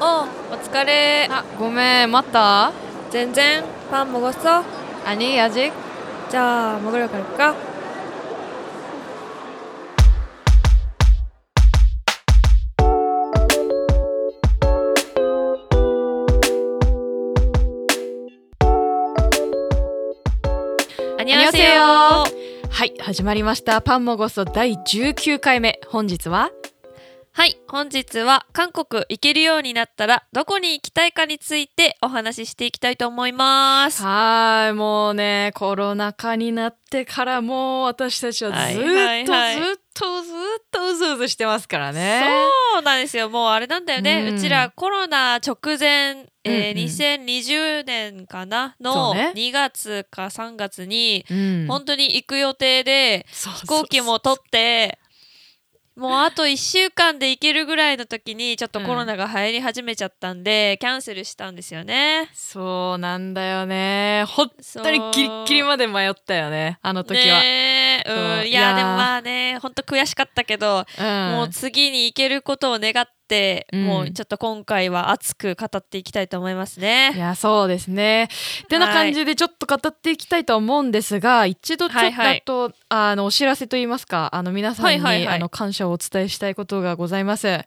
어, 어疲れ. 아, 고메 맞다. 全然밥 먹었어? 아니, 아직. 자, 먹으러 갈까? 안녕하세요. はい、始まりました。パンもごそ第19回目。本日は はい、本日は韓国行けるようになったらどこに行きたいかについてお話ししていきたいと思います。はーい、もうね、コロナ禍になってからもう私たちはずっと、ずっとずっとうずうずしてますからね。そうなんですよ。もうあれなんだよね。ううんちらコロナ直前、えーうんうん2020年かな？そのうね2月か3月に、うん本当に行く予定で飛行機も取ってもうあと1週間で行けるぐらいの時にちょっとコロナが流行り始めちゃったんで、キャンセルしたんですよね。そうなんだよね。本本当にギリッギリまで迷ったよね、あの時は。ねううん、いいやーやでもまあね本当悔しかったけど、うんもう次に行けることを願って、うんもうちょっと今回は熱く語っていきたいと思いますね。いやそうですね。ってな感じでちょっと語っていきたいとは思うんですが、一度ちょっと、はいはいとあのお知らせといいますかあの皆さんに、はいはいはいあの感謝をお伝えしたいことがございます。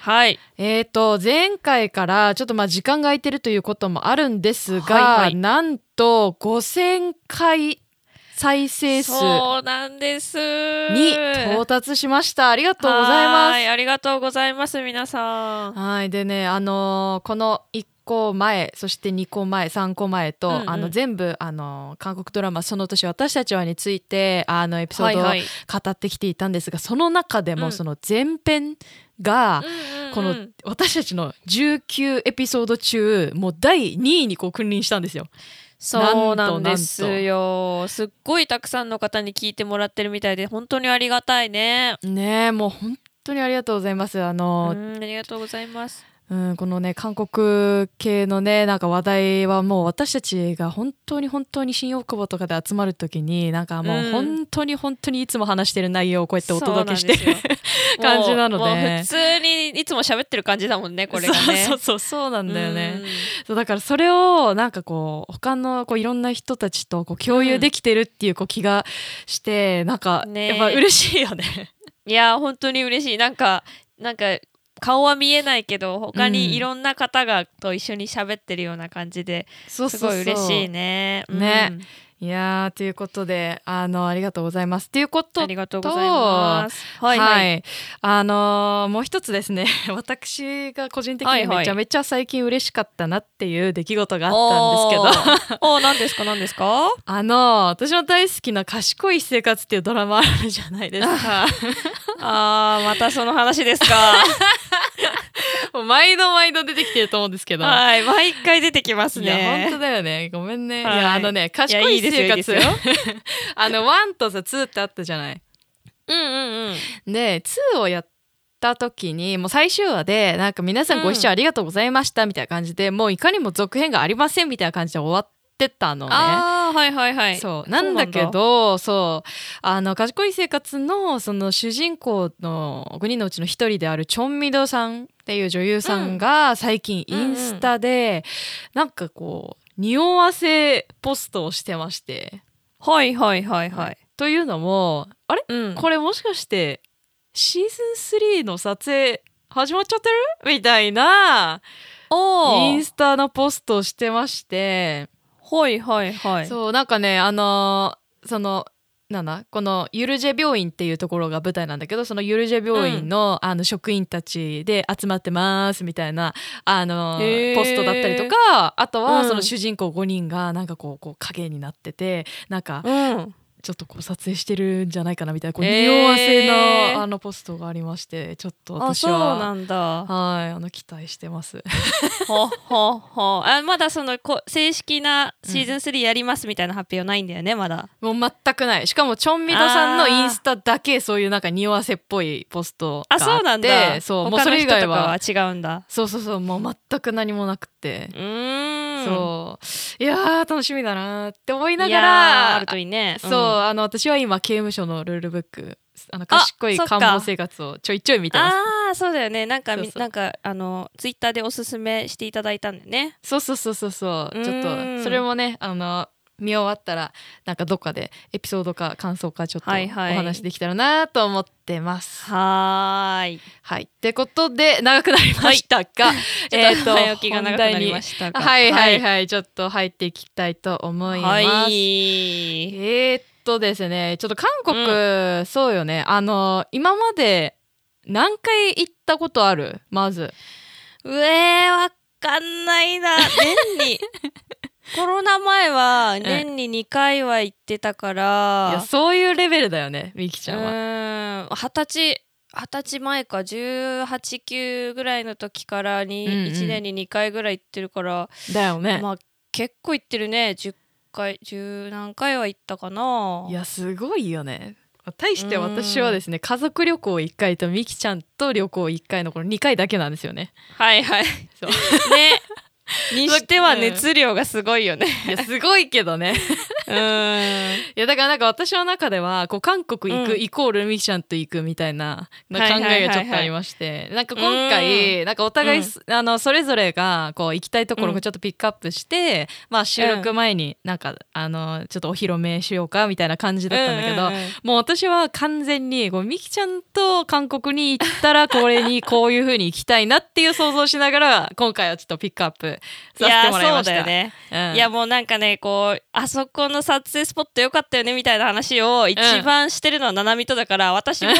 はい。えー、と前回からちょっとまあ時間が空いてるということもあるんですが、はいはいなんと5000回再生数そうなんです。に到達しました。ありがとうございます。はいありがとうございます皆さん。はいでねあのーこの1個前そして2個前3個前と、うんうんあの全部あのー韓国ドラマ「その年私たちは」についてあのエピソードをはいはい語ってきていたんですが、その中でうんもその前編が、うんこの私たちの19エピソード中もう第2位にこう君臨したんですよ。そうなんですよ。すっごいたくさんの方に聞いてもらってるみたいで本当にありがたいね。ねえもう本当にありがとうございます。あのうんありがとうございます。うん、このね韓国系のねなんか話題はもう私たちが本当に本当に新大久保とかで集まる時になんかもう本当に本当にいつも話してる内容をこうやってお届けしてるそうなん 感じなので。普通にいつも喋ってる感じだもんねこれがね。そうそうそうなんだよね。うん。そうだからそれをなんかこう他のこういろんな人たちとこう共有できてるっていうこう気がしてなんかねやっぱ嬉しいよね。いや本当に嬉しい。なんかなんか顔は見えないけど他うん。にいろんな方がと一緒に喋ってるような感じですごい嬉しいね。ねうんいやーということであのありがとうございます。ということありがとうございます。はいは、はい。い。あのーもう一つですね。私が個人的にめちゃめちゃ最近嬉しかったなっていう出来事があったんですけど。おー。おー何ですか何ですか？あの私の大好きな「賢い生活」っていうドラマあるじゃないですか。あーまたその話ですか。もう毎度毎度出てきてると思うんですけど。はい毎回出てきますいや本当ね。だよね。ごめんね、はい。い、やあのね賢いですよ生活。いいですよあの1とさ2ってあったじゃない？うんうんうん。で2をやった時にもう最終話でなんか皆さんご視聴ありがとうございましたみたいな感じで、もういかにも続編がありませんみたいな感じで終わってたのね。ああはいはいはい。そう。なんだけどそうあの賢い生活のその主人公の5人のうちの1人であるチョンミドさんっていう女優さんが最近インスタでなんかこう匂わせポストをしてましてはいはいはいはい。というのもあれ？うん。これもしかしてシーズン3の撮影始まっちゃってる？みたいなインスタのポストをしてまして、はいはいはい。そうなんかねあのーそのなんだこのユルジェ病院っていうところが舞台なんだけどそのユルジェ病院の,、あの職員たちで集まってますみたいなあのポストだったりとかあとうんはその主人公5人がなんかこうこう影になっててなんかうん。ちょっとこう撮影してるんじゃないかなみたいなこう匂わせのあのポストがありましてちょっと私はなんだ。はいあの期待してます。ほほほあまだそのこ正式なシーズン3やりますみたいな発表ないんだよねまだ。もう全くないしかもチョンミドさんのインスタだけそういうなんか匂わせっぽいポストがあってあそうなんだ。そうもうそれ以外は違うんだ。そうそうそうもう全く何もなくてう、ーん。そう。いやー楽しみだなって思いながいやーあらるといいね。そう、あの私は今刑務所のルールブックあの賢い官房生活をちょいちょい見てます。ああそうだよね。なんかなんかあのツイッターでおすすめしていただいたんだよね。そうそうそうそうそう。うんちょっとそれもねあの見終わったらなんかどっかでエピソードか感想かちょっとおはいはい。話できたらなと思ってます。はーい。はい、ってことで長くなりましたが、えっ、ーと早起きが長くなりました。がはい。はいはい、ちょっと入っていきたいと思います。はい。えー、っとですねちょっと韓国、そうよね。あの今まで何回行ったことある？まず。うえー、わかんないな。年に コロナ前は年に2回は行ってたかいやらそういうレベルだよねみきうちゃんは。二十歳二十歳前か189ぐらいの時からに、うんうん。1年に2回ぐらい行ってるから。だよね。まあ結構行ってるね。10回10何回は行ったかな。いやすごいよね。対して私はですね家族旅行1回とみきちゃんと旅行1回のこの2回だけなんですよね。はいはい。そう。ねにしては熱量がすごいよねいやすごいけどね。うーん。いやだからなんか私の中ではこう韓国行くうん。イコールみきちゃんと行くみたいなな考はいはいはいはい。えがちょっとありましてなんか今回なんかお互いす、あのそれぞれがこう行きたいところをちょっとピックアップして、まあ収録前になんかあのちょっとお披露目しようかみたいな感じだったんだけど、うんうんうん。もう私は完全にこうみきちゃんと韓国に行ったらこれにこういう風に行きたいなっていう想像しながら今回はちょっとピックアップさせていやもらいました。そうだよね、うん。いやもうなんかねこうあそこの撮影スポット良かったよねみたいな話を一番してるのはななみとだから、私も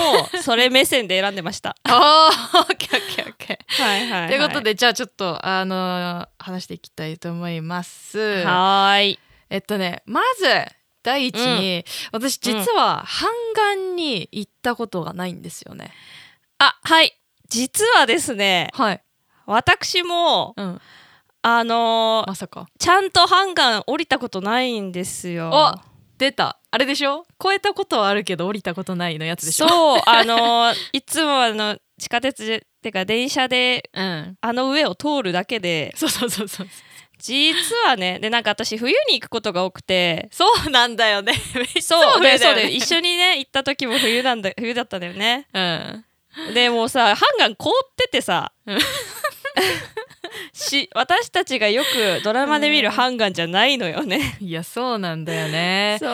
それ目線で選んでました あーオッケーオッケーオッケー。はいはい、はい、ということでじゃあちょっとあのー話していきたいと思います。はーいえっとねまず第一に、私実はハンガンに行ったことがないんですよね。あはい実はですねはい。私もうん。あのーまさか。ちゃんとハンガン降りたことないんですよお出たあれでしょ？超えたことはあるけど降りたことないのやつでしょ？そうあのー いつもあの地下鉄でてか電車でうん。あの上を通るだけでそうそうそうそう。実はねでなんか私冬に行くことが多くてそうなんだよね。そうでそうでね一緒にね行った時も冬なんだ冬だったんだよねうん。でもうさハンガン凍っててさうん し私たちがよくドラマで見るハンガンじゃないのよね。いやそうなんだよね。そう。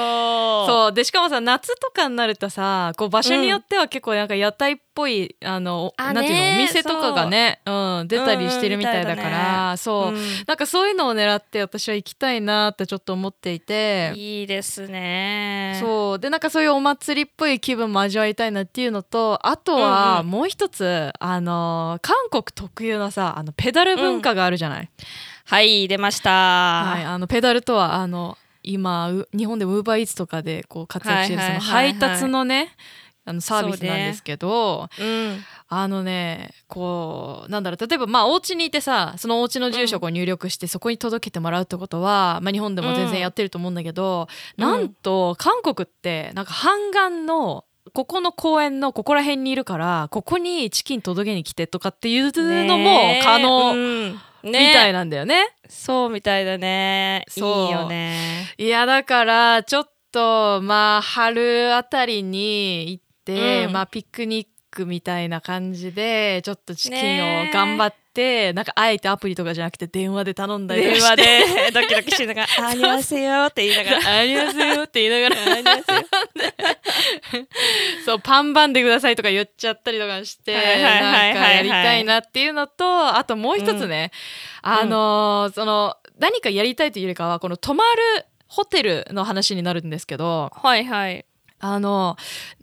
そう。でしかもさ夏とかになるとさこう場所によっては結構なんか屋台っぽい、あのあなんていうのねお店とかがねう。ん、出たりしてるみたいだから、そう、うん。なんかそういうのを狙って私は行きたいなってちょっと思っていて。いいですね。そう。でなんかそういうお祭りっぽい気分も味わいたいなっていうのとあとうんはうん。もう一つ、あの韓国特有のさあのペダル文化があるじゃない、はい出ました、はい、あのペダルとはあの今う日本でウーバーイーツとかでこう活躍してるその配達のねあのサービスなんですけど、うん。あのねこうなんだろう例えばまあお家にいてさそのお家の住所を入力してそこに届けてもらうってことは、まあ、日本でも全然やってると思うんだけど、うん。なんと韓国ってなんか半岸のここの公園のここら辺にいるからここにチキン届けに来てとかっていうのも可能うん。みねたいなんだよね。そうみたいだね。いいそうよね。いやだからちょっとまあ春あたりに行って、うん。まあピクニックみたいな感じでちょっとチキンねを頑張って、なんかあえてアプリとかじゃなくて電話で頼んだり電話で。ドキドキしながら「ありますよ」って言いながら。ありますよって言いながら。ありますよ。そうパンバンでくださいとか言っちゃったりとかしてなんかやりたいなっていうのとあともう一つね、あのーその何かやりたいというよりかはこの泊まるホテルの話になるんですけどはいはいあの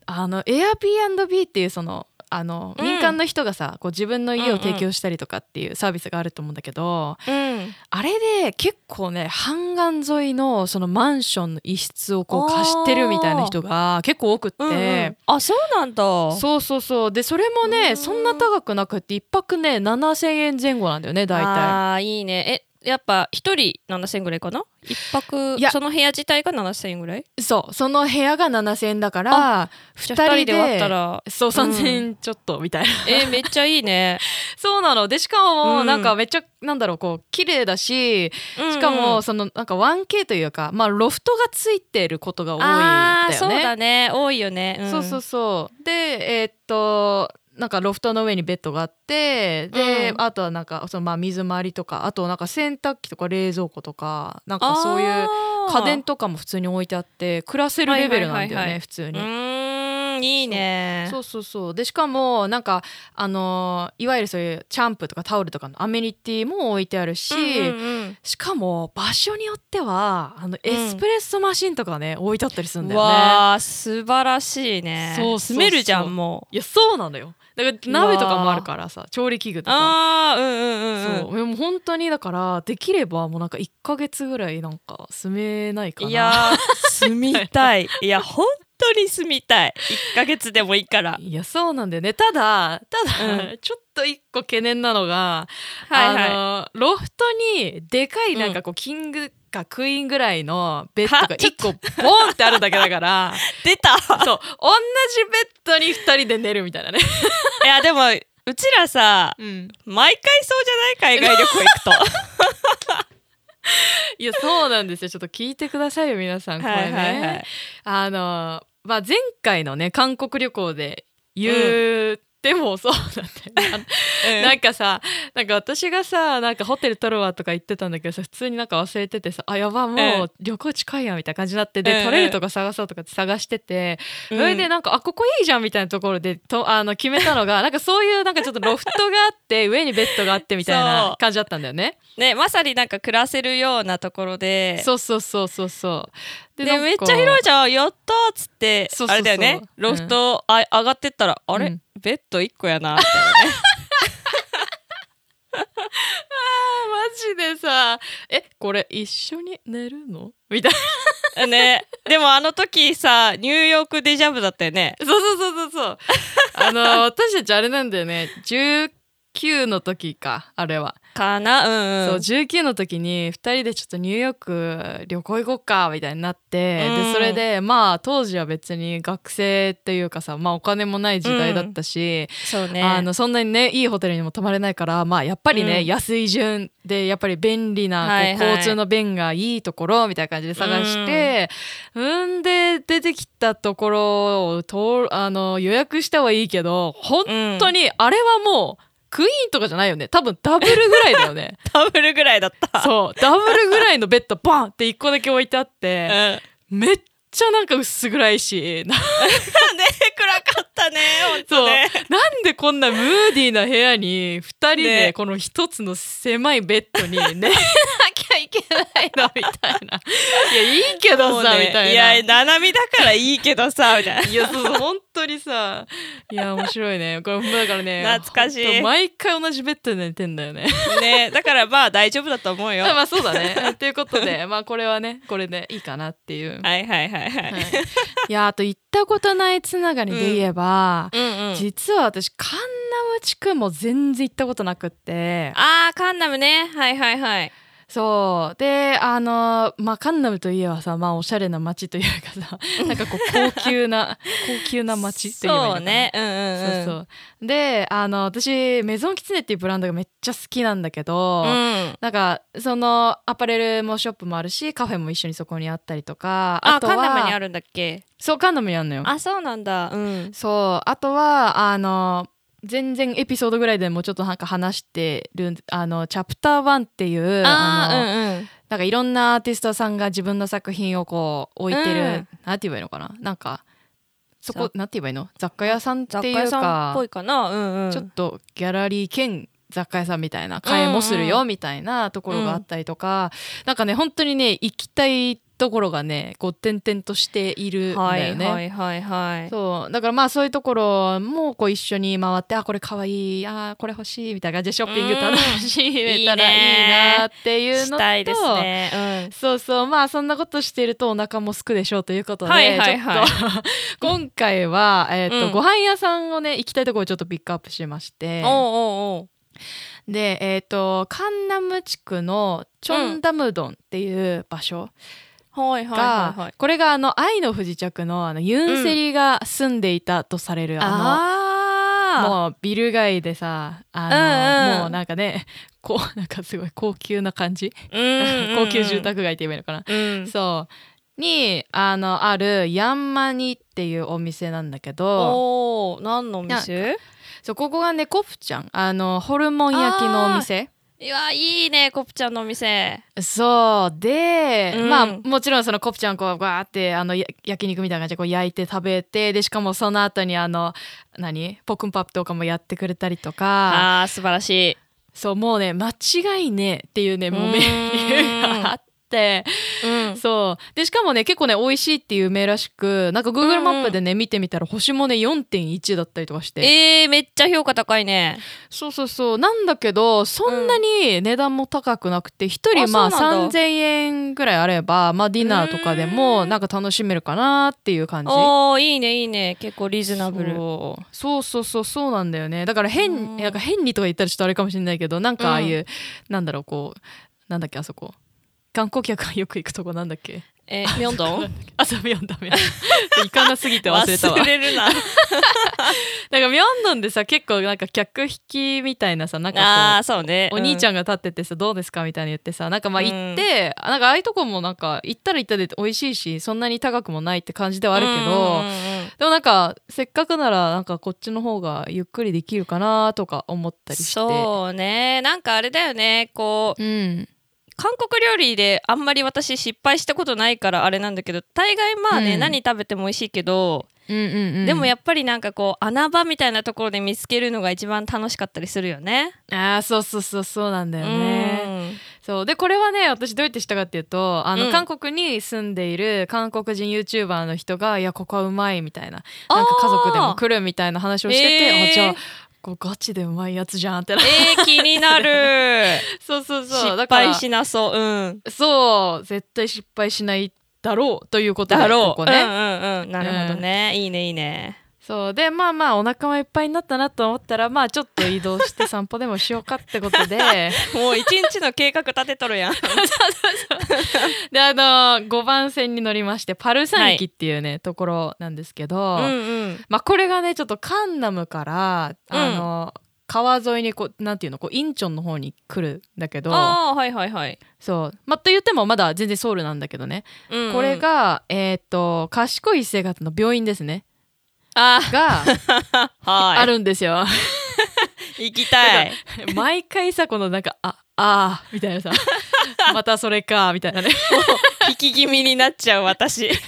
あの Airbnb っていうそのあの、うん。民間の人がさこう自分の家を提供したりとかっていうサービスがあると思うんだけど、うん。あれで結構ね半岸沿いのそのマンションの一室をこう貸してるみたいな人が結構多くって、うんうん。あそうなんだ。そうそうそう。でそれもね、うん。そんな高くなくって一泊ね7,000円前後なんだよね大体。あーいいね。えやっぱ一人7000円ぐらいかな？一泊いや。その部屋自体が7000円ぐらい？そうその部屋が7000円だからじゃ2人で人で割ったらそう3000円ちょっとみたいな、えーめっちゃいいね。そうなの。でしかもうん。なんかめっちゃ、なんだろうこう綺麗だししかうん。うんもそのなんか 1K というかまあロフトがついてることが多いんだよね。そうだね。多いよね、ん。そうそうそう。でえーっとなんかロフトの上にベッドがあってで、うん。あとはなんかそのまあ水回りとかあとなんか洗濯機とか冷蔵庫とかなんかそういう家電とかも普通に置いてあって暮らせるレベルなんだよね、はいはいはいはい。う普通に。いいね。そう。そうそうでしかもなんかあのーいわゆるそういうチャンプとかタオルとかのアメニティも置いてあるし、うんうんうん。しかも場所によってはあのエスプレッソマシンとかね、置いてあったりするんだよね。わあ素晴らしいね。そうそうそう。住めるじゃんもう。いやそうなのよだから鍋とかもあるからさ調理器具とか。あーうんうんうんそう。でも本当にだからできればもうなんか1ヶ月ぐらいなんか住めないかな。いやー住みたい。いや本当に住みたい。1ヶ月でもいいから。いやそうなんだよね。ただただ、うちょっと一個懸念なのが、はいはい。あのロフトにでかいなんかこう、キングかクイーンぐらいのベッドが一個ボンってあるだけだから。出た。そう。同じベッドに2人で寝るみたいなね。いやでもうちらさうん、毎回そうじゃない海外旅行行くと。いやそうなんですよ。ちょっと聞いてくださいよ皆さんこれね。はいはい。はいあのまあ前回のね韓国旅行で言ってもそうだね。なんかさなんか私がさなんかホテル取るわとか言ってたんだけどさ普通になんか忘れててさあやばもう旅行近いやみたいな感じになってで、うん取れるとこ探そうとかって探してて、うんそれでなんかあここいいじゃんみたいなところでとあの決めたのがなんかそういうなんかちょっとロフトがあって 上にベッドがあってみたいな感じだったんだよね。ねまさになんか暮らせるようなところでそうそうそうそうそう。でめっちゃ広いじゃんやったーっつってあれだよね。ロフト、あ上がってったらあれ、うん。ベッド1個やな。みたいマジでさ。えこれ一緒に寝るの？みたいな。な ね。でもあの時さニューヨークデジャブだったよね。そうそうそうそうそう。あの私たちあれなんだよね。19の時かあれは、かな？うんうん。そう19の時に2人でちょっとニューヨーク旅行行こうかみたいになって、うん。でそれでまあ当時は別に学生っていうかさまあお金もない時代だったし、そうね。あのそんなにねいいホテルにも泊まれないからまあやっぱりね、うん。安い順でやっぱり便利なはいはい。交通の便がいいところみたいな感じで探して、うん、で出てきたところをとあの予約したはいいけど本当にあれはもうクイーンとかじゃないよね。多分ダブルぐらいだよね。ダブルぐらいだった。そう。ダブルぐらいのベッドバンって1個だけ置いてあってうん。めっちゃなんか薄暗いし。な ね暗かったね本そう。なんでこんなムーディーな部屋に2人でね。この一つの狭いベッドに寝 いけないのみたいな。いやいいけどさ、ねみたいな。いやななみだからいいけどさみたいな。いやそうそう本当にさ。いや面白いね。これだからね懐かしい。毎回同じベッドで寝てんだよね。ねだからまあ大丈夫だと思うよ。まあそうだね。ということで まあこれはねこれでいいかなっていう、はいはいはいはい、はい。いやあと行ったことないつながりで言えば、うんうん。実は私カンナム地区も全然行ったことなくって。あーカンナムね。はいはいはいそう。であのまあカンナムといえばさまあおしゃれな街というかさなんかこう高級な 高級な街っていいのかな。そうね。うんうんうん。そうそう。であの私メゾンキツネっていうブランドがめっちゃ好きなんだけど、うん。なんかそのアパレルもショップもあるしカフェも一緒にそこにあったりとかあとはカンナムにあるんだっけ？そうカンナムにあるのよ。あそうなんだ。うん。そう。あとはあの全然エピソードぐらいでもちょっとなんか話してるあのチャプター1っていうあのーうんうん。なんかいろんなアーティストさんが自分の作品をこう置いてる、うん。なんて言えばいいのかな？なんかそこ雑なんて言えばいいの？雑貨屋さんっていう雑貨屋さんっかぽいかな？うんうん。ちょっとギャラリー兼雑貨屋さんみたいな買えもするよみたいなところがあったりとか、なんかね本当にね行きたいところがねこう点々としているんはだよね。いはいはいはい。そう。だからまあそういうところもこう一緒に回ってあこれかわいいあこれ欲しいみたいな感じでショッピング楽しめ たらいいなっていうのといですね。そうそう。まあそんなことしてるとお腹もすくでしょうということで、はいはいはい。ちょっと 今回は、えーとうん。ご飯屋さんをね行きたいところをちょっとピックアップしましてうんおうおうおうでえっ、とカンナム地区のチョンダムドンっていう場所が、これがあの愛の不時着のあのユンセリが住んでいたとされる、あのあもうビル街でさあの、うんうんもうなんかねこうなんかすごい高級な感じ、あ、うんうんうん。高級住宅街って言えばいいのかな、うん。そう。にあのあるヤンマニっていうお店なんだけどおお何のお店？そうここがねコプちゃん。あのホルモン焼きのお店。いやいいねコプちゃんのお店。そうで、うん。まあもちろんそのコプちゃんこうガーってあのや焼肉みたいな感じでこう焼いて食べてでしかもその後にあの何？ポックンパップとかもやってくれたりとか。あー素晴らしい。そうもうね間違いねっていうねもうメニューがあって。うん。そう。でしかもね結構ね美味しいっていう名らしくなんか Google マップでね、見てみたら星もね4.1だったりとかして。えー、めっちゃ評価高いね。そうそうそう。なんだけどそんなに値段も高くなくて一人あまあそうなんだ。3,000円ぐらいあれば、まあ、ディナーとかでもうん。なんか楽しめるかなっていう感じ。おーいいねいいね。結構リーズナブル。そうそうそうそうなんだよね。だから変,、うん。なんか変にとか言ったらちょっとあれかもしれないけどなんかああいう、なんだろうこうなんだっけあそこ観光客がよく行くとこなんだっけ？えー、ミョンドン？あそうミョンドンミョンドン。行かなすぎて忘れたわ。忘れるな。なんかミョンドンでさ結構なんか客引きみたいなさなんかあーそうね。お兄ちゃん、んが立っててさどうですかみたいに言ってさ。なんかまあうん。行って、あなんかああいうとこもなんか行ったら行ったで美味しいしそんなに高くもないって感じではあるけど、うんうんうん。でもなんかせっかくならなんかこっちの方がゆっくりできるかなとか思ったりして。そうね。なんかあれだよね。こううん韓国料理であんまり私失敗したことないからあれなんだけど大概まあね、うん。何食べても美味しいけど、うんうんうん。でもやっぱりなんかこう穴場みたいなところで見つけるのが一番楽しかったりするよね。あーそうそうそうそうなんだよね、うん。そう。でこれはね私どうやってしたかっていうとあの、うん。韓国に住んでいる韓国人 YouTuber の人が「いやここはうまい」みたいな。なんか家族でも来るみたいな話をしてて、えーあじゃあこれガチでうまいやつじゃんってなえー、気になる。そうそうそう。失敗しなそう。うん。そう。絶対失敗しないだろうということでだろう。ここね、うんうんうん。なるほどね、いいねいいねそう。でまあまあお腹もいっぱいになったなと思ったらまあちょっと移動して 散歩でもしようかってことで。もう一日の計画立てとるやん。であの5番線に乗りましてパルサン駅っていうね、ところなんですけど、うんうん。まあこれがねちょっとカンナムからあの、川沿いにこうなんていうのこうインチョンの方に来るんだけどああはいはいはい、そう。まあと言ってもまだ全然ソウルなんだけどね、うんうん。これがえっ、と賢い生活の病院ですね。あが あるんですよ。行きたい。毎回さこのなんか「ああー」みたいなさ「またそれか」みたいなね。引き気味になっちゃう私。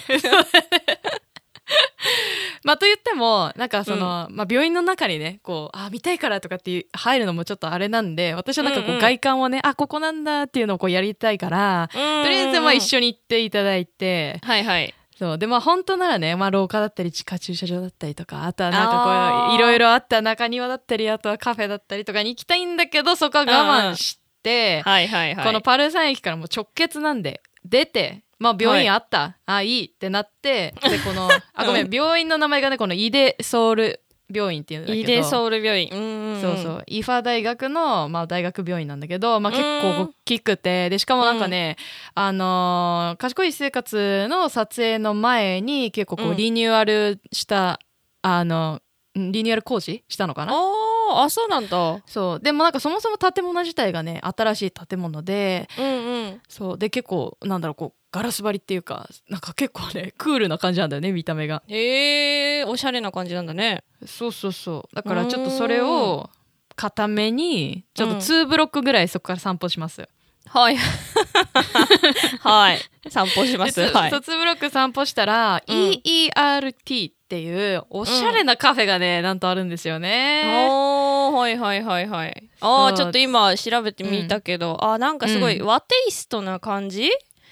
まあと言ってもなんかその、まあ、病院の中にねこうあ見たいからとかっていう入るのもちょっとあれなんで私はなんかこうん。ううん外観をね、あここなんだっていうのをこうやりたいから、ととりあえずまあ一緒に行っていただいてはいはいそう。でまあ本当ならね、まあ、廊下だったり地下駐車場だったりとかあとはなんかこういろいろあった中庭だったりあとはカフェだったりとかに行きたいんだけどそこは我慢して。はいはいはい。このパルサン駅からもう直結なんで出てまあ病院あった、あいいってなってでこの あごめん病院の名前がねこのイデソウル病院っていうんだけど。イデソウル病院。うんうんん。そうそう。イファ大学の、まあ、大学病院なんだけど、まあ、結構大きくてでしかもなんかね、あのー賢い生活の撮影の前に結構こううん。リニューアルした、あのんリニューアル工事したのかな？あそうなんだ。そう。でもなんかそもそも建物自体がね新しい建物でうんうん。そう。で結構なんだろうこうガラス張りっていうかなんか結構ねクールな感じなんだよね見た目が。へえおしゃれな感じなんだね。そうそうそう。だからちょっとそれを固めにちょっとうん。2ブロックぐらいそこから散歩します、はい。はい。散歩しまですはい。そう2ブロック散歩したら、うん。EERT っていうおしゃれなカフェがね、なんとあるんですよね。おーはいはいはいはい。あーそう。ちょっと今調べてみたけど、あーなんかすごいうん。和テイストな感じ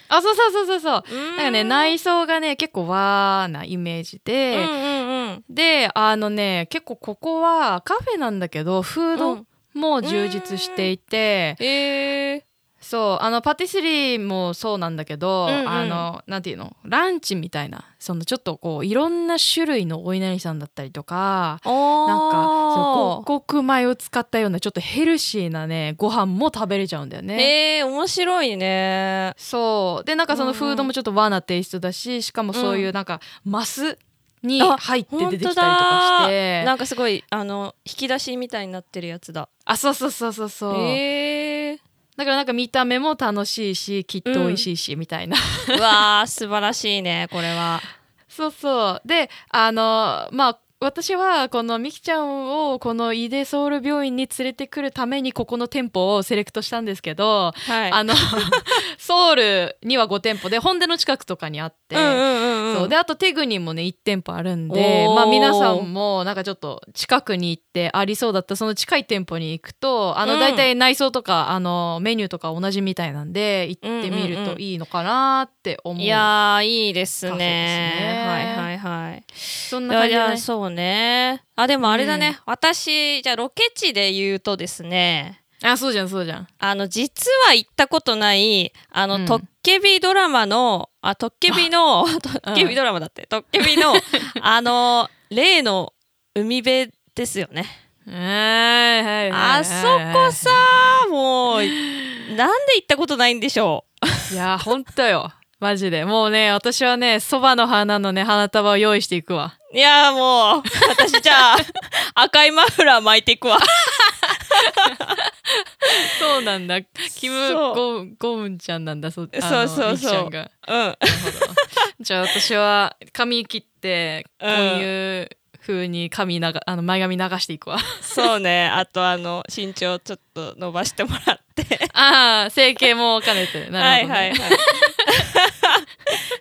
あそうそうそうそうそう。うん。なんかね内装がね結構和なイメージうんで、うんうん。であのね結構ここはカフェなんだけどフードうんも充実していて、えー、そうあのパティスリーもそうなんだけど、うんうん。あのなんていうの？ランチみたいなそのちょっとこういろんな種類のお稲荷さんだったりとかおなんかそうお五穀米を使ったようなちょっとヘルシーなねご飯も食べれちゃうんだよね。えー、面白いね。そう。でなんかそのフードもちょっと和なテイストだししかもそういうなんかマスに入って出てきたりとかして。なんかすごいあの引き出しみたいになってるやつだ。あそうそうそうそうそう、えー、だからなんか見た目も楽しいしきっと美味しいし、みたいな。うわー素晴らしいねこれは。そうそう。であのまあ私はこのみきちゃんをこのイデソウル病院に連れてくるためにここの店舗をセレクトしたんですけど、はい。あの ソウルには5店舗で本殿の近くとかにあって、うんうんうんうんそう。であとテグにもね1店舗あるんでまあ皆さんもなんかちょっと近くに行ってありそうだったその近い店舗に行くとあうん。の大体内装とか、あのメニューとか同じみたいなんで行ってみるといいのかなって思う、いやーいいですカフェねですね。はい。はいはいそんい。やいな感じだね。やそうねあでもあれだね、うん。私じゃあロケ地で言うとですね。あそうじゃんそうじゃん。あの実は行ったことないあの、うん。トッケビドラマのあトッケビの トッケビドラマだって、トッケビの あの例の海辺ですよね。あそこさもうなんで行ったことないんでしょいやほんとよマジで。もうね私はねそばの花のね花束を用意していくわ。ういやもう私じゃあ 赤いマフラー巻いていくわ。そうなんだ。キムゴンゴウンちゃんなんだそあのそうそうそう。うん。じゃあ私は髪切ってこういう風に髪ながあの前髪流していくわ。そうね。あとあの身長ちょっと伸ばしてもらって。ああ整形も兼ねて。なるほど、ね、はいはいはい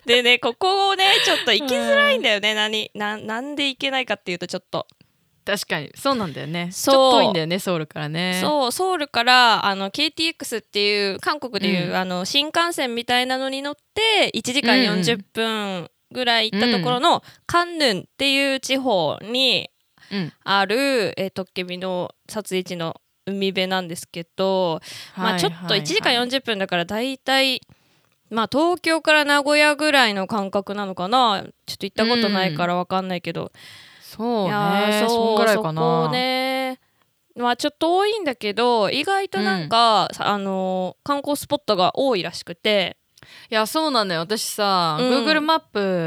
でねここをねちょっと行きづらいんだよね、何ななんで行けないかっていうとちょっと、確かに。そうなんだよね。ちそう。ょっと遠いんだよねソウルからね。そうソウルからあの KTX っていう韓国でいう、うん。あの新幹線みたいなのに乗って1時間うんうん40分ぐらい行ったところの、カンヌンっていう地方にうん。ある、えー、トッケビの撮影地の海辺なんですけど、まあちょっと1時間はいはい40分だからだいたいまあ東京から名古屋ぐらいの感覚なのかな？ちょっと行ったことないからわかんないけど、そういやーねそんぐらいかな。そこね。まあちょっと多いんだけど意外となんか、さあのー観光スポットが多いらしくて。いやそうなんだよ。私さ、うん。Google マッ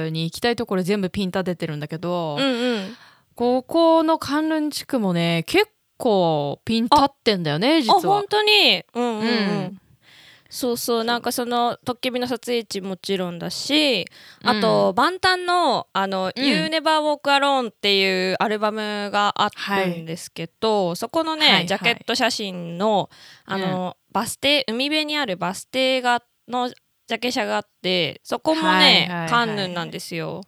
プに行きたいところ全部ピン立ててるんだけど、うんうんここの関連地区もね結構ピン立ってんだよね実はあ本当にうんうんうん、うんそうそうなんかその「トッケビ」の撮影地もちろんだしあと、万端の「あのうん。You Never Walk Alone」っていうアルバムがあるんですけど、そこのね、はいはい。ジャケット写真のあの、バス停海辺にあるバス停がのジャケ写があってそこもね、はいはいはい。カンヌンなんですよ。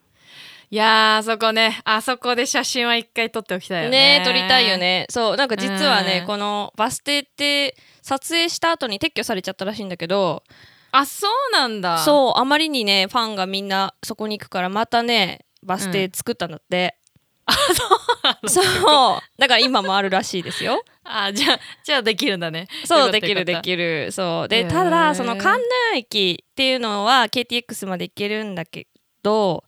いやーあそこねあそこで写真は一回撮っておきたいよね。ね撮りたいよね。そうなんか実はね、うん。このバス停って撮影した後に撤去されちゃったらしいんだけどあそうなんだ。うそうあまりにねファンがみんなそこに行くからまたねバス停作ったんだって、そうだ。から今もあるらしいですよ。あじゃあじゃあできるんだね。そうできるでるきる。そう。でただその関南駅っていうのは KTX まで行けるんだけど、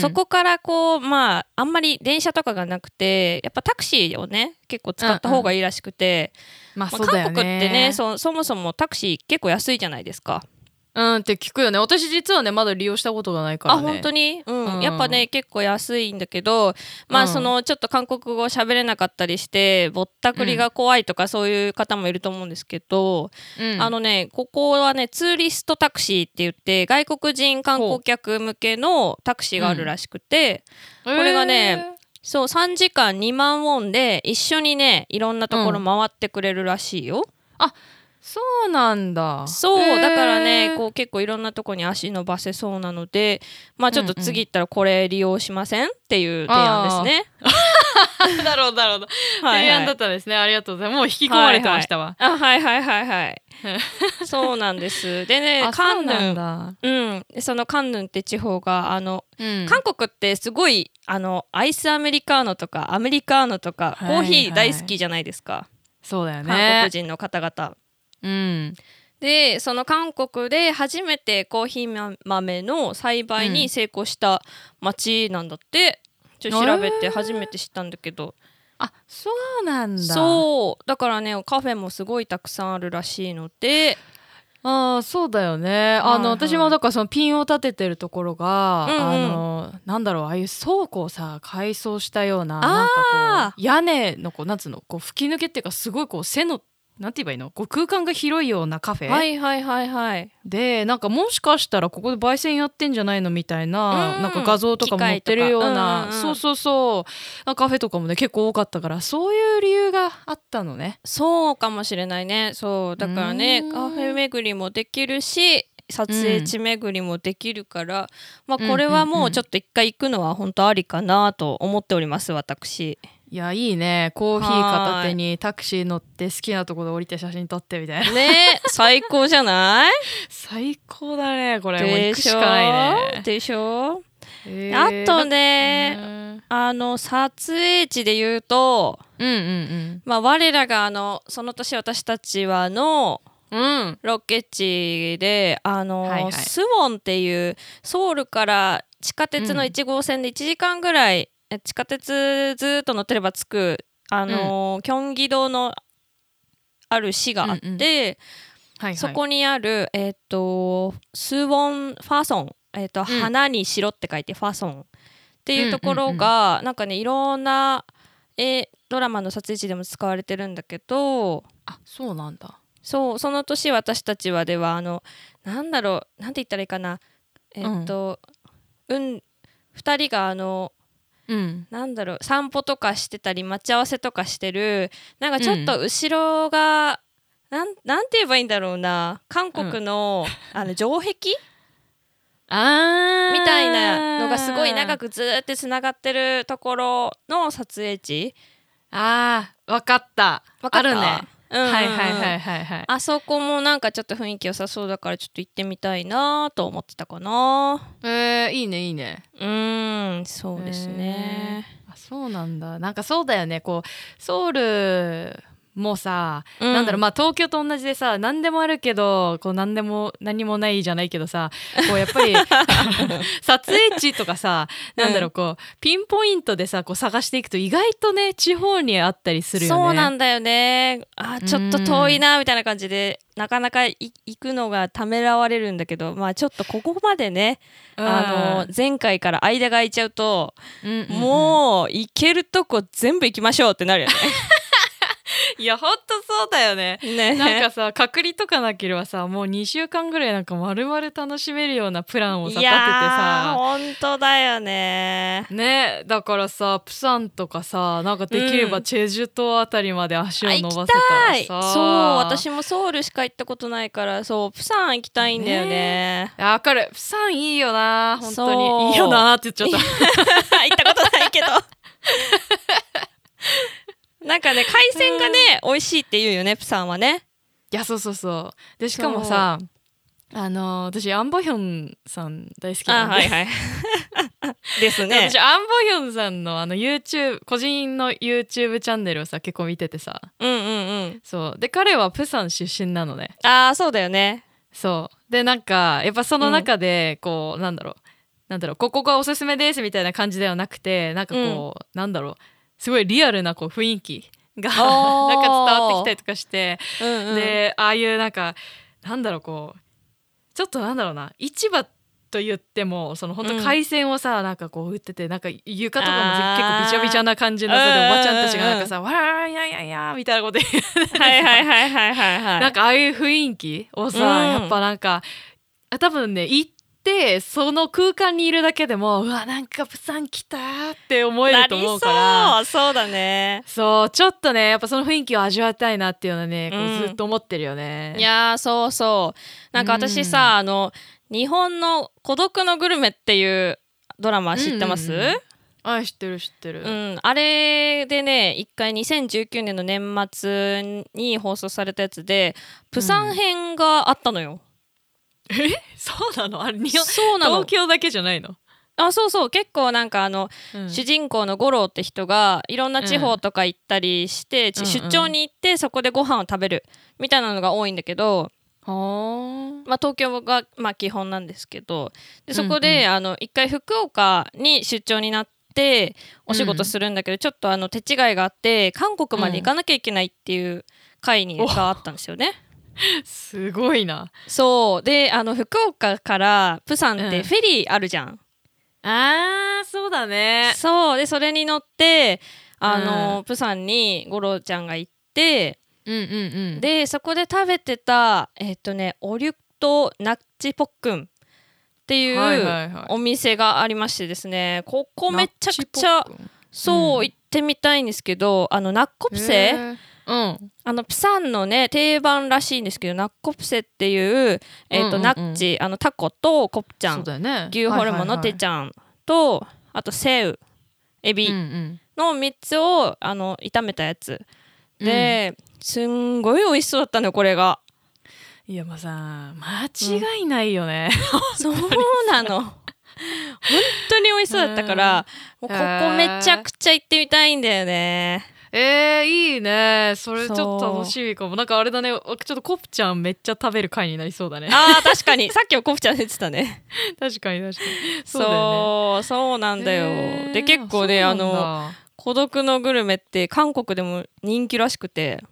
そこからこうまああんまり電車とかがなくてやっぱタクシーをね結構使った方がいいらしくて、ま韓国ってねそそもそもタクシー結構安いじゃないですか。うんって聞くよね。私実はねまだ利用したことがないからね。あ本当に、うん。うん。やっぱね結構安いんだけどまあうん。そのちょっと韓国語喋れなかったりしてぼったくりが怖いとかそういう方もいると思うんですけど、うん。あのねここはねツーリストタクシーって言って外国人観光客向けのタクシーがあるらしくて、これがねそう3時間2万ウォンで一緒にねいろんなところ回ってくれるらしいよ。そうなんだ。そう、だからねこう結構いろんなとこに足伸ばせそうなのでまあちょっと次行ったらこれ利用しませんっていう提案ですね。なるほどなるほどはい提案だはいったんですね。ありがとうございます。もう引き込まれてましたわ、あはいはいはいはい。そうなんです。でね あカンヌン。だ、うん。そのカンヌンって地方があの、うん。韓国ってすごいあのアイスアメリカーノとかアメリカーノとか、はいはい。コーヒー大好きじゃないですか、そうだよね。韓国人の方々。うん。でその韓国で初めてコーヒー豆の栽培に成功した町なんだって、ちょっと調べて初めて知ったんだけど、あそうなんだ。そう。だからねカフェもすごいたくさんあるらしいので。ああそうだよね。あの、はい。はい私もだからそのピンを立ててるところが、うんうん。あのなんだろうああいう倉庫をさ改装したようななんかこう屋根のこうなんつうのこう吹き抜けっていうかすごいこう背のなんて言えばいいの？こう空間が広いようなカフェ、はいはいはいはい。でなんかもしかしたらここで焙煎やってんじゃないのみたいな、うん。なんか画像とかも載ってるような、うんうんうん。そうそうそう。カフェとかもね結構多かったからそういう理由があったのね。そうかもしれないね。そうだからねうん。カフェ巡りもできるし撮影地巡りもできるから、まあこれはもうちょっと一回行くのは本当ありかなと思っております私いやいいね。コーヒー片手にタクシー乗って好きなところで降りて写真撮ってみたいな。ね最高じゃない？最高だねこれ。もう行でしょくしかないね。でしょ？えあとねね。あの撮影地で言うとうんうんまあ我らがあのその年私たちはのうん。うんロケ地であの、はいはい。スウォンっていうソウルから地下鉄のうん。1号線で1時間ぐらい、え地下鉄ずっと乗ってれば着くあの、キョンギ道のある市があって、うんうん。はいはい。そこにあるえっ、とスウォンファソンえっ、と、花に白って書いてファソン。っていうところが、なんかねいろんなえドラマの撮影地でも使われてるんだけどあそうなんだ。そうその年私たちはではあのなんだろうなんて言ったらいいかな。えっとうん、2人があのうん。なんだろう散歩とかしてたり待ち合わせとかしてるなんかちょっと後ろが、なんなんて言えばいいんだろうな。韓国の,、あの城壁？あー。みたいなのがすごい長くずーってつながってるところの撮影地。あーわかった。わかった？あるね、うんうんうんはいはいはいはいはい。あそこもなんかちょっと雰囲気良さそうだからちょっと行ってみたいなと思ってたかな。えー、いいねいいね。うーんそうですね、あそうなんだ。なんかそうだよね。こうソウルもさ、うん。なんだろうまあ東京と同じでさ何でもあるけどこう何でも何もないじゃないけどさこうやっぱり 撮影地とかさなんだろうこうピンポイントでさこう探していくと意外とね地方にあったりするよね。そうなんだよね。あちょっと遠いなみたいな感じでなかなかい行くのがためらわれるんだけどまあちょっとここまでね、うん。あの前回から間が空いちゃうと、うんうんうん。もう行けるとこ全部行きましょうってなるよ いやほんとそうだよね。ね。ねなんかさ隔離とかなければさもう2週間ぐらいなんか丸々楽しめるようなプランをさ立ててさ本当だよね。ねだからさプサンとかさなんかできればうんチェジュ島あたりまで足を伸ばせたらたいさそう私もソウルしか行ったことないからそうプサン行きたいんだよね。あわかるプサンいいよな本当にいいよなって言っちゃった行ったことないけど。なんかね海鮮がね美味しいって言うよねプサンはね。いやそうそうそう。でしかもさあの私アンボヒョンさん大好きなんで、あはいはい。ですね。私。アンボヒョンさんのあの YouTube 個人の YouTube チャンネルをさ結構見ててさ。うんうんうん。そう。で彼はプサン出身なのね。ああそうだよね。そう。でなんかやっぱその中でこう、なんだろう。なんだろうここがおすすめですみたいな感じではなくてなんかこう、なんだろうすごいリアルなこう雰囲気がなんか伝わってきたりとかして、うんうん。でああいうなんかなんだろうこうちょっとなんだろうな市場と言ってもその本当海鮮をさ、なんかこう売っててなんか床とかも結構びちゃびちゃな感じのさでうんおばちゃんたちがなんかさ「わーいやいやいや」みたいなこと言ってはいはいはいはいはいはい。なんかああいう雰囲気をさ、うんやっぱなんかあ多分ね行ってその空間にいるだけでもうわなんかプサン来たーって思えると思うから。なりそう。そうだね。そうちょっとねやっぱその雰囲気を味わいたいなっていうのはねこううんずっと思ってるよね。いやーそうそう。なんか私さ、あの日本の「孤独のグルメ」っていうドラマ知ってます、うんんううんうん。あ知ってる知ってる。あれでね一回2019年の年末に放送されたやつでプサン編があったのよ、そうなの？あれ日本そうなの？東京だけじゃないの、あそうそう。結構なんかあの、うん。主人公の五郎って人がいろんな地方とか行ったりして、ちうんうん。出張に行ってそこでご飯を食べるみたいなのが多いんだけど、はまあ、東京が、まあ、基本なんですけどでそこで、あの一回福岡に出張になってお仕事するんだけど、ちょっとあの手違いがあって韓国まで行かなきゃいけないっていう会にがあったんですよね。あ すごいな。そう。であの福岡からプサンってうん。フェリーあるじゃん。あーそうだね。そう。でそれに乗ってあの、プサンに五郎ちゃんが行ってうんうんうん。でそこで食べてたえっ、とねオリュクトナッチポックンっていう、お店がありましてですねここめちゃくちゃそう、うん行ってみたいんですけどあのナッコプセ？うん。あのプサンのね定番らしいんですけどナッコプセっていう、えーとうんうんうん。ナッチあのタコとコプチャンそうだよね。牛ホルモンのテチャンと、あとセウエビうんうん。の3つをあの炒めたやつ。で、すんごい美味しそうだったのよこれが。いやまあさ間違いないよね、そうなの。本当に美味しそうだったから、もうここめちゃくちゃ行ってみたいんだよねえー、いいね。それちょっと楽しみかも。なんかあれだね。ちょっとコプちゃんめっちゃ食べる回になりそうだね。あー確かに。さっきもコフちゃん言ってたね。確かに確かに。そうだよそうなんだよ、ねで結構ねあのだ孤独のグルメって韓国でも人気らしくて。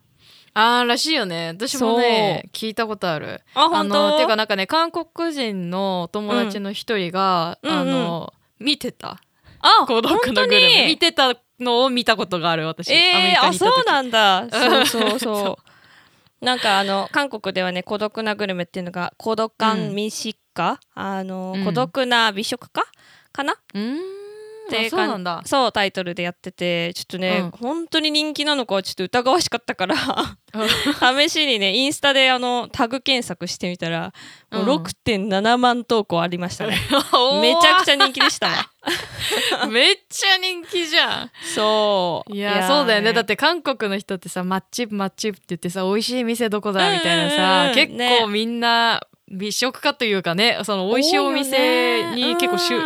あーらしいよね。私もね聞いたことある。あ本当？のていうかなんかね韓国人のお友達の一人が、うんあの、見てた。あ孤独のグルメ。見てたのを見たことがある私、えー、あそうなんだ。そうそうそそう。なんかあの韓国ではね孤独なグルメっていうのが孤独感ミシッカ、あの、うん。孤独な美食家？かな？うーんってあそうなんだ。そうタイトルでやっててちょっとね、うん。本当に人気なのかはちょっと疑わしかったから 試しにねインスタであのタグ検索してみたら、もううん。6.7万投稿ありましたね。めちゃくちゃ人気でした めっちゃ人気じゃん。そう。いやそうだよね。だっって韓国の人ってさマッチマッチって言ってさ美味しい店どこだみたいなうんうんさ、うん。結ね構みんな美食家というかねその美味しいお店に結構しゅ、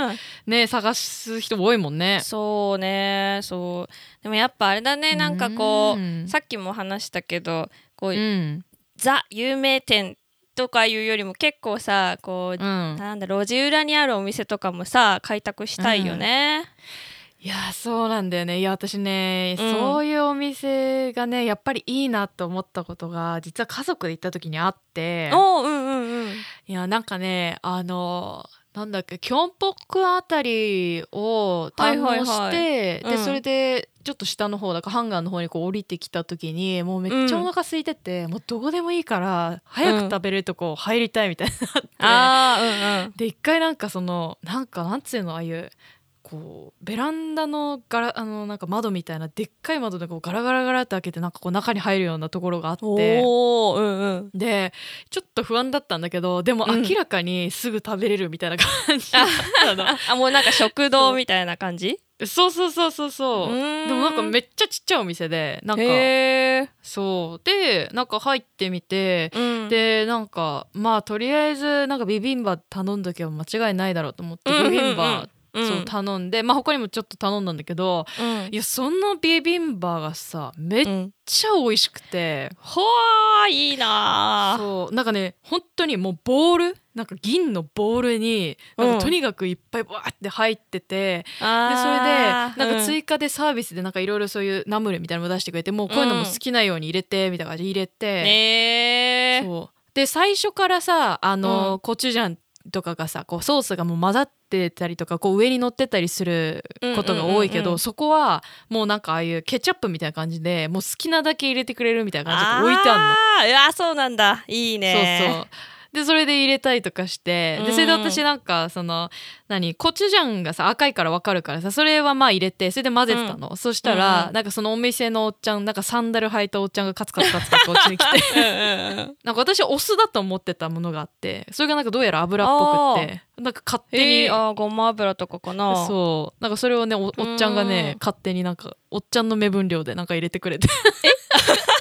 ね探す人多いもんね。そうねそう。でもやっぱあれだねなんかこう、うんさっきも話したけどこう、うん。ザ有名店とかいうよりも結構さこう、うん、なんだ路地裏にあるお店とかもさ開拓したいよね。いやそうなんだよね。いや私ね、うん。そういうお店がねやっぱりいいなと思ったことが実は家族で行った時にあって。おううんうんうん。いやなんかねあのなんだっけキョンポックあたりを堪能して、でうん。それでちょっと下の方だからハンガーの方にこう降りてきた時にもうめっちゃお腹空いてて、もうどこでもいいから早く食べれるとこ入りたいみたいになって、ああうんうん。で一回なんかそのなんかなんつうのああいうこうベランダのガラあのなんか窓みたいなでっかい窓でこうガラガラガラって開けてなんかこう中に入るようなところがあって。うんうん。でちょっと不安だったんだけどでもうん明らかにすぐ食べれるみたいな感じだったの、あもうなんか食堂みたいな感じ？そうそうそうそうそう。でもなんかめっちゃちっちゃいお店でなんか。そう。でなんか入ってみてうん、でなんかまあとりあえずなんかビビンバ頼んどけば間違いないだろうと思ってうんうんうんビビンバ、うんそう頼んでまあ他にもちょっと頼んだんだけどうん。いやそのビビンバがさめっうん、ちゃ美味しくて、ほーいいなー。そうなんかね本当にもうボールなんか銀のボールになんうん。かとにかくいっぱいバーって入ってて、でそれでなんか追加でサービスでなんかいろいろそういうナムルみたいなのも出してくれてもうこういうのも好きなように入れてみたいな感じで入れうんて、そう。で最初からさあの、うん。コチュジャンとかがさこうソースがもう混ざってたりとかこう上に乗ってたりすることが多いけど、うん。うんうんうんそこはもうなんかああいうケチャップみたいな感じでもう好きなだけ入れてくれるみたいな感じで置いてあるの。あそうなんだ。いいね。そうそうでそれで入れたりとかしてうん。でそれで私なんかその何コチュジャンがさ赤いから分かるからさそれはまあ入れてそれで混ぜてたの、そしたら、うんうん。なんかそのお店のおっちゃんなんかサンダル履いたおっちゃんがカツカツカツカツこっちに来て。うんうんうん。なんか私お酢だと思ってたものがあってそれがなんかどうやら油っぽくってなんか勝手に、えー、あーごま油とかかな。そう。なんかそれをねおおっちゃんがうん。ね勝手になんかおっちゃんの目分量でなんか入れてくれて。であー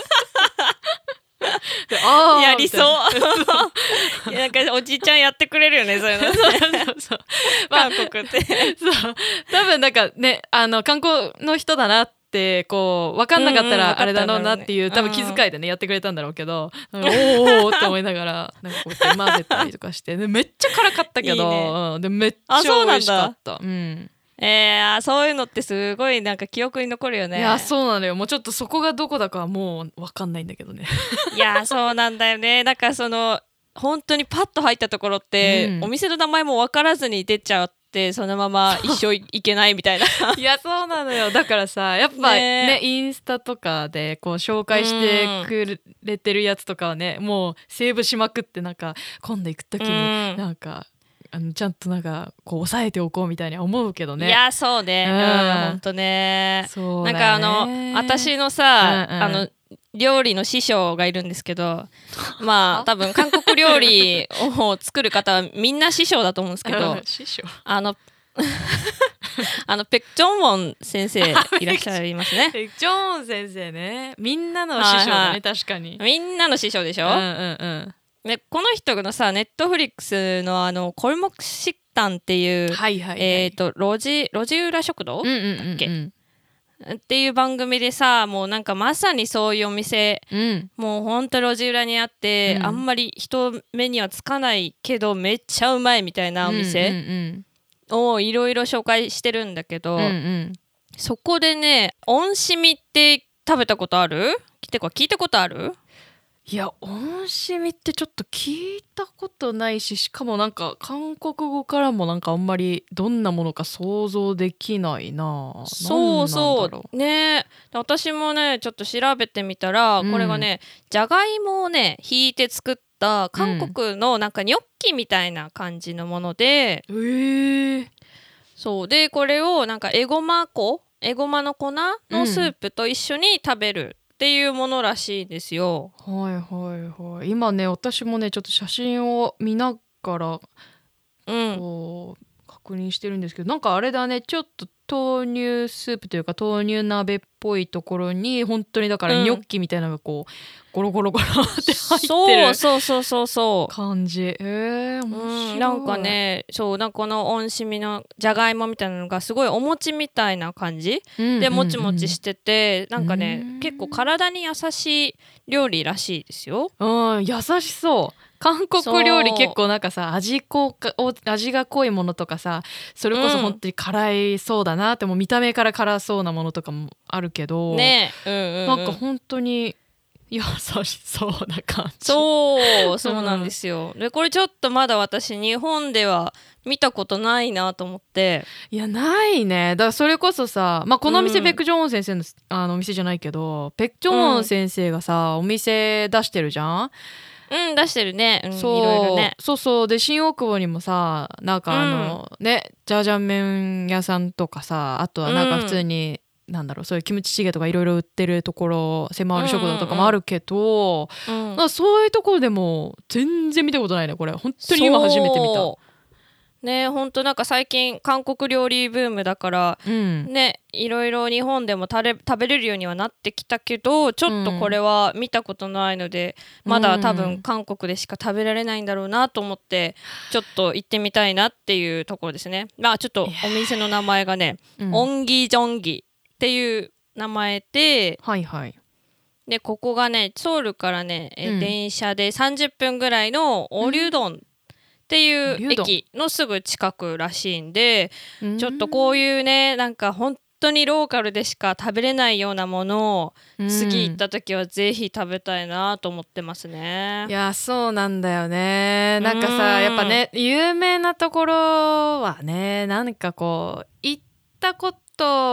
やりそう。な。んかおじいちゃんやってくれるよねそういうの。たいなそうそう。ま あ韓国って。そう。多分なんかねあの観光の人だなっってこう分かんなかったうんうんらあれだろうなっていう、分かったん。うね多分気遣いでねやってくれたんだろうけど、なんかおーおーって思いながらなんかこうやって混ぜたりとかしてでめっちゃ辛かったけどいいね。うん、でめっちゃ美味しかった。うんえー、あそういうのってすごいなんか記憶に残るよね。いやそうなのよ。もうちょっとそこがどこだかはもう分かんないんだけどね。いやそうなんだよね。だからその本当にパッと入ったところって、うん。お店の名前も分からずに出ちゃってそのまま一生いいけないみたいな。いやそうなのよ。だからさやっぱね。ねインスタとかでこう紹介してくれてるやつとかはね、もうセーブしまくってなんか今度行く時にうん。なんか、あのちゃんとなんかこう抑えておこうみたいに思うけどね。いやそうね。ううんん本当ね。そうだなんかあの私のさ、うんうん。あの料理の師匠がいるんですけど まあ多分韓国料理を作る方はみんな師匠だと思うんですけどあの あのペク・ジョンウォン先生いらっしゃいますね。えジョーン先生ね。みんなの師匠だね、はいはい確かに。みんなの師匠でしょ、うんうんうんでこの人のさネットフリックスのあの「コルモクシッタン」っていう、はいはい、はい、えっ、と路地路地裏食堂、うんうんうんけうん。っていう番組でさもうなんかまさにそういうお店うん。もうほんと路地裏にあって、うん。あんまり人目にはつかないけどめっちゃうまいみたいなおうん店うんをいろいろ紹介してるんだけど、うんうん。うんそこでね温しみって食べたことある？てか聞いたことある？いや恩しみってちょっと聞いたことないししかもなんか韓国語からもなんかあんまりどんなものか想像できないな。そうそう。ね。私もねちょっと調べてみたら、うん。これがねじゃがいもをねひいて作った韓国のなんかニョッキみたいな感じのもので、うえ。ー、そう。でこれをなんかエゴマ粉エゴマの粉のスープと一緒に食べるっていうものらしいんですよ。はいはいはい今ね私もねちょっと写真を見ながらうん、こう確認してるんですけどなんかあれだねちょっと豆乳スープというか豆乳鍋っぽいところに本当にだからうん。ニョッキみたいなのがこう、ゴロゴロゴロって入ってそうるそうそうそうそう。感じ。えー、面白い、うん、なんかねそうなんかこの温しみのじゃがいもみたいなのがすごいお餅みたいな感じでもちもちしてて、なんかねうん結構体に優しい料理らしいですよ。うん優しそう韓国料理結構なんかさ味こかお味が濃いものとかさそれこそ本当に辛いそうだなってもう見た目から辛そうなものとかもあるけど、ね。うんうんうん、なんか本当に優しそうな感じ。そう そうなんですよ。でこれちょっとまだ私日本では見たことないなと思って。いやないね。だからそれこそさ、まあ、このお店、うん。ペク・ジョンウォン先生のあのお店じゃないけどペク・ジョンウォン先生がさ、お店出してるじゃん、うん出してるね、うん、いそう。ろいろね。そうそう。で新大久保にもさなんかあの、ねジャージャン麺屋さんとかさあとはなんか普通に、なんだろうそういうキムチチゲとかいろいろ売ってるところ狭ある食堂とかもあるけど、うん。なんかそういうところでも全然見たことないねこれ。本当に今初めて見た。ね本当なんか最近韓国料理ブームだからうん。ねいろいろ日本でも食べれるようにはなってきたけどちょっとこれは見たことないので、まだ多うん。分韓国でしか食べられないんだろうなと思ってちょっと行ってみたいなっていうところですね。まあちょっとお店の名前がねうん。オンギジョンギっていう名前ではいはい。でここがねソウルからね、電車で30分ぐらいのオリュウドンっていう駅のすぐ近くらしいんで、うん。ちょっとこういうねなんか本当にローカルでしか食べれないようなものを次行った時はぜひ食べたいなと思ってますね。いやそうなんだよね。なんかうんさやっぱね有名なところはねなんかこう行ったこと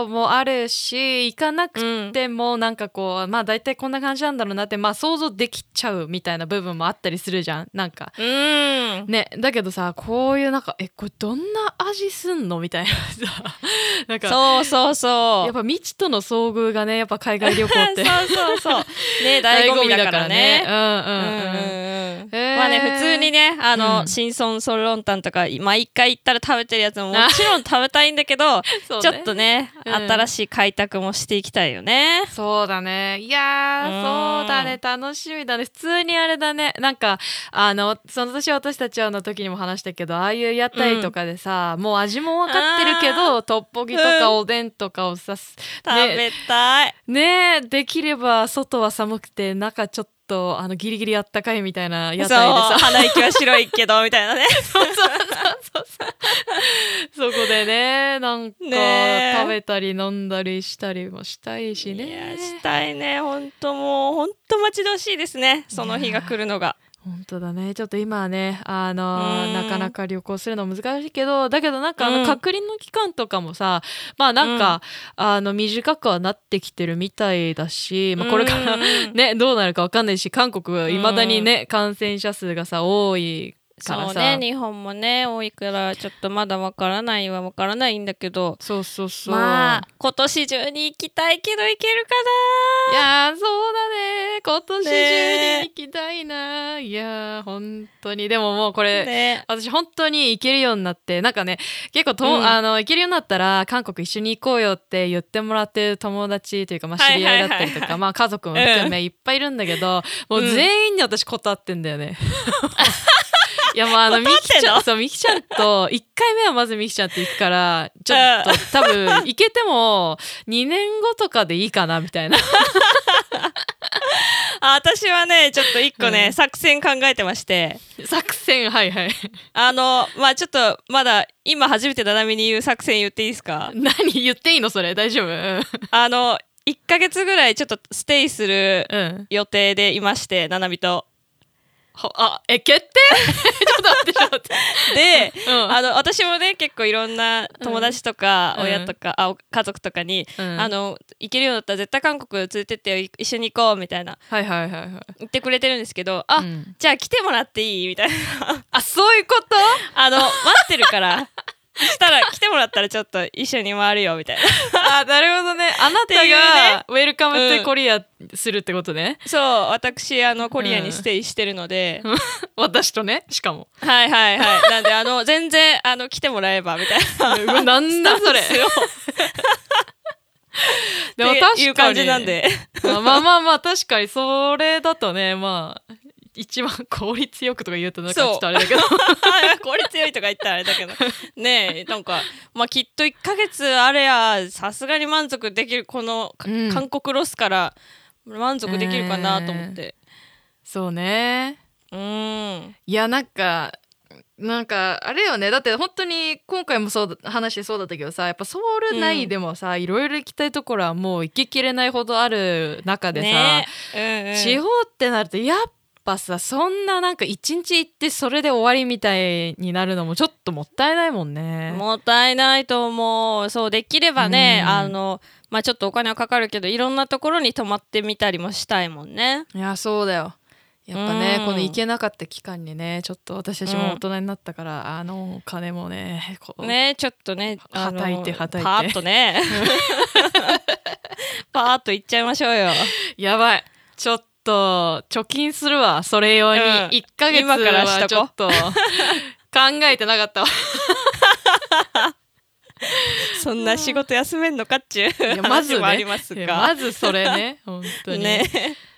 もあるし行かなくうんてもなんかこうまあ大体こんな感じなんだろうなってまあ想像できちゃうみたいな部分もあったりするじゃん。なんか。うん。ねだけどさこういうなんかえこれどんな味すんの？みたいなさ。なんか。そうそうそう。やっぱ未知との遭遇がねやっぱ海外旅行って。そうそうそう。ね醍醐味だからね。うんうんうん、まあね普通にねあの、うん。シンソンソルロンタンとか毎回行ったら食べてるやつももちろん食べたいんだけど、ね。ちょっとね、うん。新しい開拓もしていきたいよね。そうだね。いやそうだね。楽しみだね。普通にあれだね。なんかあのその年私たちはの時にも話したけどああいう屋台とかでさ、もう味も分かってるけどトッポギとかおでんとかをさ、食べたい。ねえできれば外は寒くて中ちょっとあのギリギリあったかいみたいな屋台でさ。鼻息は白いけどみたいなね。そうそうそうそう。そこでねなんか食べたり飲んだりしたりもしたいしね。いやしたいね。本当もう本当待ち遠しいですね。その日が来るのが。本当だね。ちょっと今はねあのうん。なかなか旅行するの難しいけどだけどなんかあうん。の隔離の期間とかもさ、まあなんか、あの短くはなってきてるみたいだし、まあ、これからうんうんねどうなるかわかんないし韓国はいまだにね、感染者数がさ多いそうね日本もね多いからちょっとまだわからないはわからないんだけど。そうそうそう。まあ今年中に行きたいけど行けるかいやーそうだね。今年中ねに行きたいな、いやー本当に。でももうこなれ、ね私本当に行けるようになってなんかね結構と、うん。あの行けるようになったら韓国一緒に行こうよって言ってもらってる友達というか、まあ、知り合いだったりとか、まあ、家族も含めいっぱいいるんだけど、もう全員に私断ってんだよね。いやまああの ミキちゃんそうミキちゃんと1回目はまずミキちゃんって行くからちょっと多分行けても2年後とかでいいかなみたいな。あ私はねちょっと一個ね、うん。作戦考えてまして。作戦はいはい。あのまあちょっとまだ今初めてななみに言う作戦言っていいですか？何言っていいのそれ？大丈夫？うん。あの1ヶ月ぐらいちょっとステイするうん。予定でいましてななみと。はあえ決定？ちょっと待ってちょっと待って。でうん。あの私もね結構いろんな友達とかうん。親とか、あお家族とかに、うん。あの行けるようだったら絶対韓国連れてって一緒に行こうみたいな。はいはいはいはい。言ってくれてるんですけどあ、うん。じゃあ来てもらっていい？みたいな。あそういうこと？あの待ってるからしたら来てもらったらちょっと一緒に回るよみたいな。あなるほどね。あなたがウェルカムってうんコリアするってことね、そう私あのコリアにステイしてるので、私とねしかも。はいはいはい。なんであの 全然あの来てもらえばみたいな。なんだそれ。でも確かに。いう感じなんで。まあまあまあまあ確かにそれだとねまあ一番効率よくとか言うとなんかちょっとあれだけど。効率よいとか言ったらあれだけど。ねえなんかまあきっと1ヶ月あれやさすがに満足できるこの、かうん。韓国ロスから満足できるかなと思って、そうね。うーん。いやなんかなんかあれよね。だって本当に今回もそうだ話してそうだったけどさやっぱソウル内でもさ、いろいろ行きたいところはもう行ききれないほどある中でさ、ねえ、うんうん、地方ってなるとやっぱさそんななんか一日行ってそれで終わりみたいになるのもちょっともったいないもんね。もったいないと思う。そうできればね、うん。あのまあちょっとお金はかかるけどいろんなところに泊まってみたりもしたいもんね。いやそうだよ。やっぱね、うん。この行けなかった期間にねちょっと私たちも大人になったから、あのお金もねこうねちょっとねはたいてはたいて。パーッとね。パーッといっちゃいましょうよ。やばい。ちょっと貯金するわ。それ用に、うん。1ヶ月はちょっと。考えてなかったわ。そんな仕事休めんのかっちゅういや まずね。話もありますかまずそれね。本当に。ね。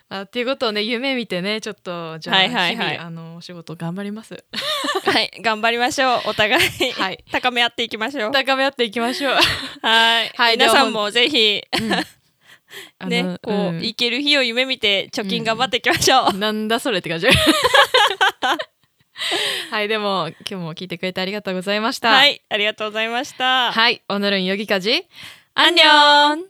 あっていうことをね夢見てねちょっとじゃあ、はいはいはい。あのお仕事頑張ります。はい頑張りましょう。お互い、はい。高め合っていきましょう。高め合っていきましょう。はい。はい皆さんもぜひ。あのねこう、うん行ける日を夢見て貯金頑張っていきましょう、なんだそれって感じはいでも今日も聞いてくれてありがとうございましたはいありがとうございましたはい오늘은 여기까지 안녕